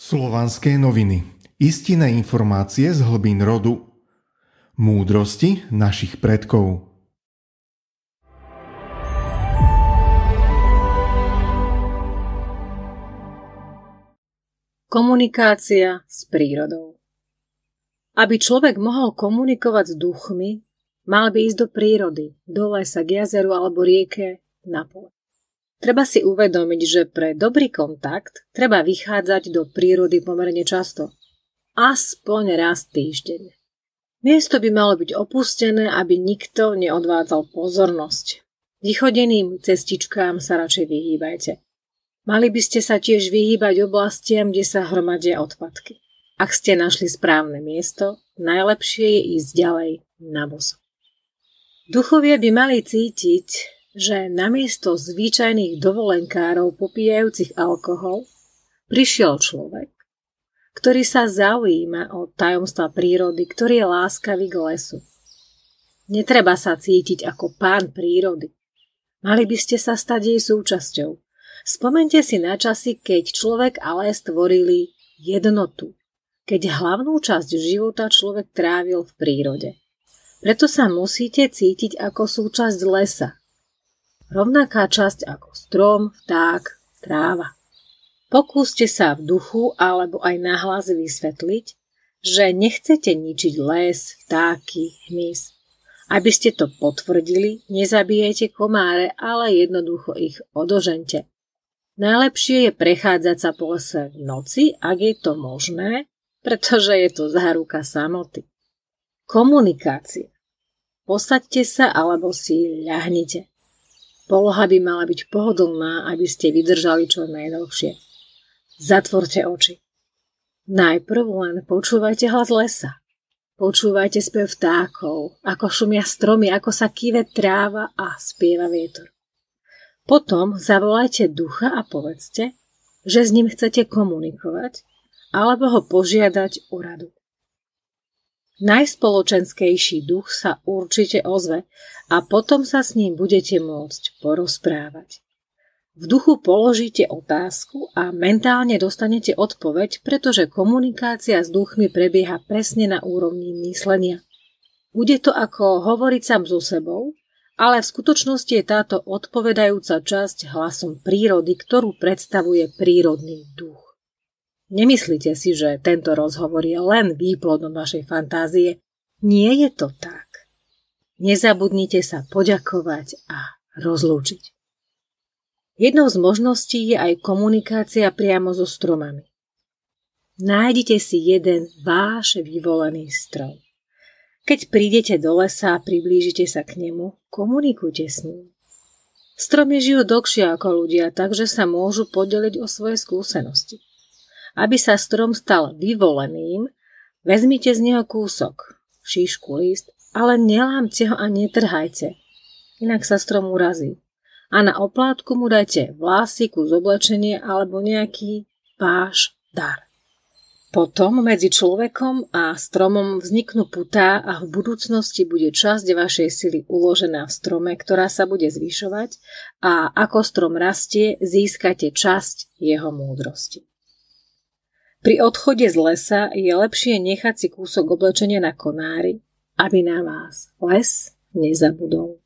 Slovanské noviny. Istinné informácie z hlbín rodu. Múdrosti našich predkov. Komunikácia s prírodou Aby človek mohol komunikovať s duchmi, mal by ísť do prírody, do lesa, k jazeru alebo rieke, na pole. Treba si uvedomiť, že pre dobrý kontakt treba vychádzať do prírody pomerne často. Aspoň raz týždeň. Miesto by malo byť opustené, aby nikto neodvádzal pozornosť. Vychodeným cestičkám sa radšej vyhýbajte. Mali by ste sa tiež vyhýbať oblastiam, kde sa hromadia odpadky. Ak ste našli správne miesto, najlepšie je ísť ďalej na boso. Duchovia by mali cítiť, že namiesto zvyčajných dovolenkárov popíjajúcich alkohol prišiel človek, ktorý sa zaujíma o tajomstva prírody, ktorý je láskavý k lesu. Netreba sa cítiť ako pán prírody. Mali by ste sa stať jej súčasťou. Spomente si na časy, keď človek a les tvorili jednotu, keď hlavnú časť života človek trávil v prírode. Preto sa musíte cítiť ako súčasť lesa, rovnaká časť ako strom, vták, tráva. Pokúste sa v duchu alebo aj nahlas vysvetliť, že nechcete ničiť les, vtáky, hmyz. Aby ste to potvrdili, nezabijete komáre, ale jednoducho ich odožente. Najlepšie je prechádzať sa po lese v noci, ak je to možné, pretože je to záruka samoty. Komunikácia. Posaďte sa alebo si ľahnite. Poloha by mala byť pohodlná, aby ste vydržali čo najdlhšie. Zatvorte oči. Najprv len počúvajte hlas lesa. Počúvajte spev vtákov, ako šumia stromy, ako sa kýve tráva a spieva vietor. Potom zavolajte ducha a povedzte, že s ním chcete komunikovať alebo ho požiadať o radu. Najspoločenskejší duch sa určite ozve a potom sa s ním budete môcť porozprávať. V duchu položíte otázku a mentálne dostanete odpoveď, pretože komunikácia s duchmi prebieha presne na úrovni myslenia. Bude to ako hovoriť sám so sebou, ale v skutočnosti je táto odpovedajúca časť hlasom prírody, ktorú predstavuje prírodný duch. Nemyslíte si, že tento rozhovor je len výplodom vašej fantázie. Nie je to tak. Nezabudnite sa poďakovať a rozlúčiť. Jednou z možností je aj komunikácia priamo so stromami. Nájdite si jeden váš vyvolený strom. Keď prídete do lesa a priblížite sa k nemu, komunikujte s ním. Stromy žijú dlhšie ako ľudia, takže sa môžu podeliť o svoje skúsenosti. Aby sa strom stal vyvoleným, vezmite z neho kúsok, šíšku list, ale nelámte ho a netrhajte, inak sa strom urazí. A na oplátku mu dajte vlási, kus oblečenie alebo nejaký váš dar. Potom medzi človekom a stromom vzniknú putá a v budúcnosti bude časť vašej sily uložená v strome, ktorá sa bude zvyšovať a ako strom rastie, získate časť jeho múdrosti. Pri odchode z lesa je lepšie nechať si kúsok oblečenia na konári, aby na vás les nezabudol.